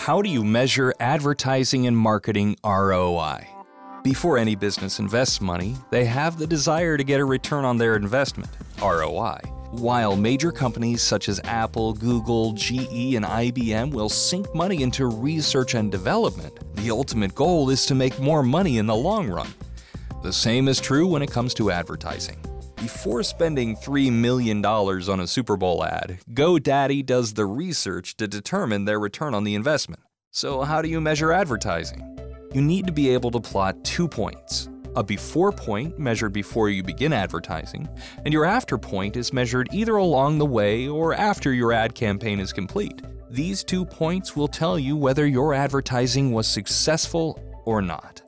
How do you measure advertising and marketing ROI? Before any business invests money, they have the desire to get a return on their investment, ROI. While major companies such as Apple, Google, GE, and IBM will sink money into research and development, the ultimate goal is to make more money in the long run. The same is true when it comes to advertising. Before spending $3 million on a Super Bowl ad, GoDaddy does the research to determine their return on the investment. So, how do you measure advertising? You need to be able to plot two points a before point measured before you begin advertising, and your after point is measured either along the way or after your ad campaign is complete. These two points will tell you whether your advertising was successful or not.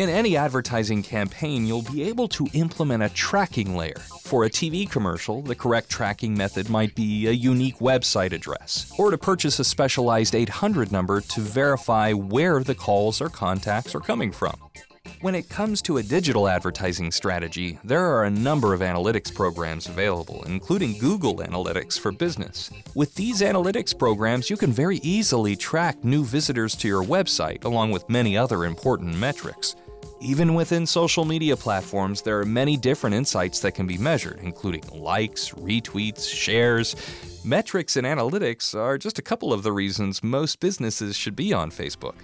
In any advertising campaign, you'll be able to implement a tracking layer. For a TV commercial, the correct tracking method might be a unique website address, or to purchase a specialized 800 number to verify where the calls or contacts are coming from. When it comes to a digital advertising strategy, there are a number of analytics programs available, including Google Analytics for Business. With these analytics programs, you can very easily track new visitors to your website along with many other important metrics. Even within social media platforms, there are many different insights that can be measured, including likes, retweets, shares. Metrics and analytics are just a couple of the reasons most businesses should be on Facebook.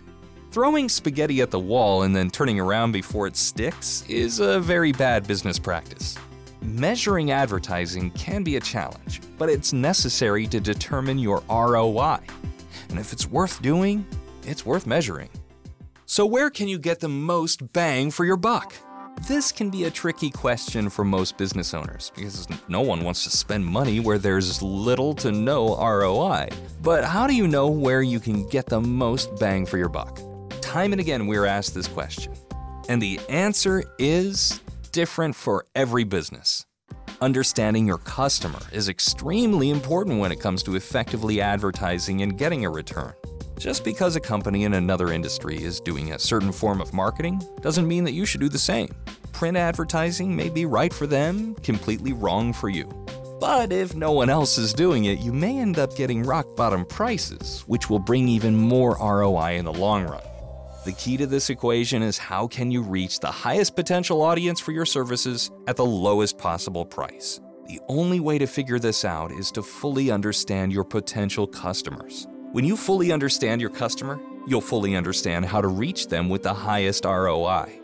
Throwing spaghetti at the wall and then turning around before it sticks is a very bad business practice. Measuring advertising can be a challenge, but it's necessary to determine your ROI. And if it's worth doing, it's worth measuring. So, where can you get the most bang for your buck? This can be a tricky question for most business owners because no one wants to spend money where there's little to no ROI. But how do you know where you can get the most bang for your buck? Time and again, we're asked this question. And the answer is different for every business. Understanding your customer is extremely important when it comes to effectively advertising and getting a return. Just because a company in another industry is doing a certain form of marketing doesn't mean that you should do the same. Print advertising may be right for them, completely wrong for you. But if no one else is doing it, you may end up getting rock bottom prices, which will bring even more ROI in the long run. The key to this equation is how can you reach the highest potential audience for your services at the lowest possible price? The only way to figure this out is to fully understand your potential customers. When you fully understand your customer, you'll fully understand how to reach them with the highest ROI.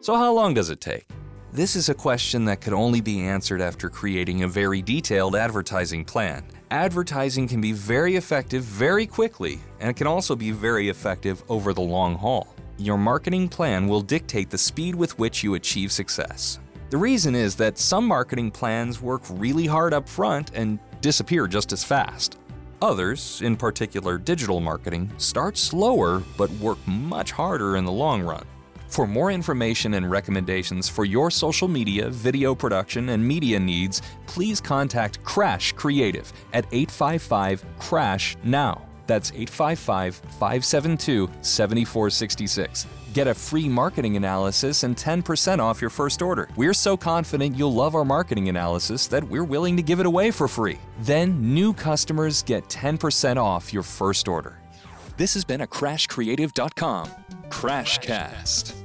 So, how long does it take? This is a question that could only be answered after creating a very detailed advertising plan. Advertising can be very effective very quickly, and it can also be very effective over the long haul. Your marketing plan will dictate the speed with which you achieve success. The reason is that some marketing plans work really hard up front and disappear just as fast. Others, in particular digital marketing, start slower but work much harder in the long run. For more information and recommendations for your social media, video production, and media needs, please contact Krash Creative at 855 Krash now. That's 855 572 7466. Get a free marketing analysis and 10% off your first order. We're so confident you'll love our marketing analysis that we're willing to give it away for free. Then, new customers get 10% off your first order. This has been a KrashCreative.com Krashcast.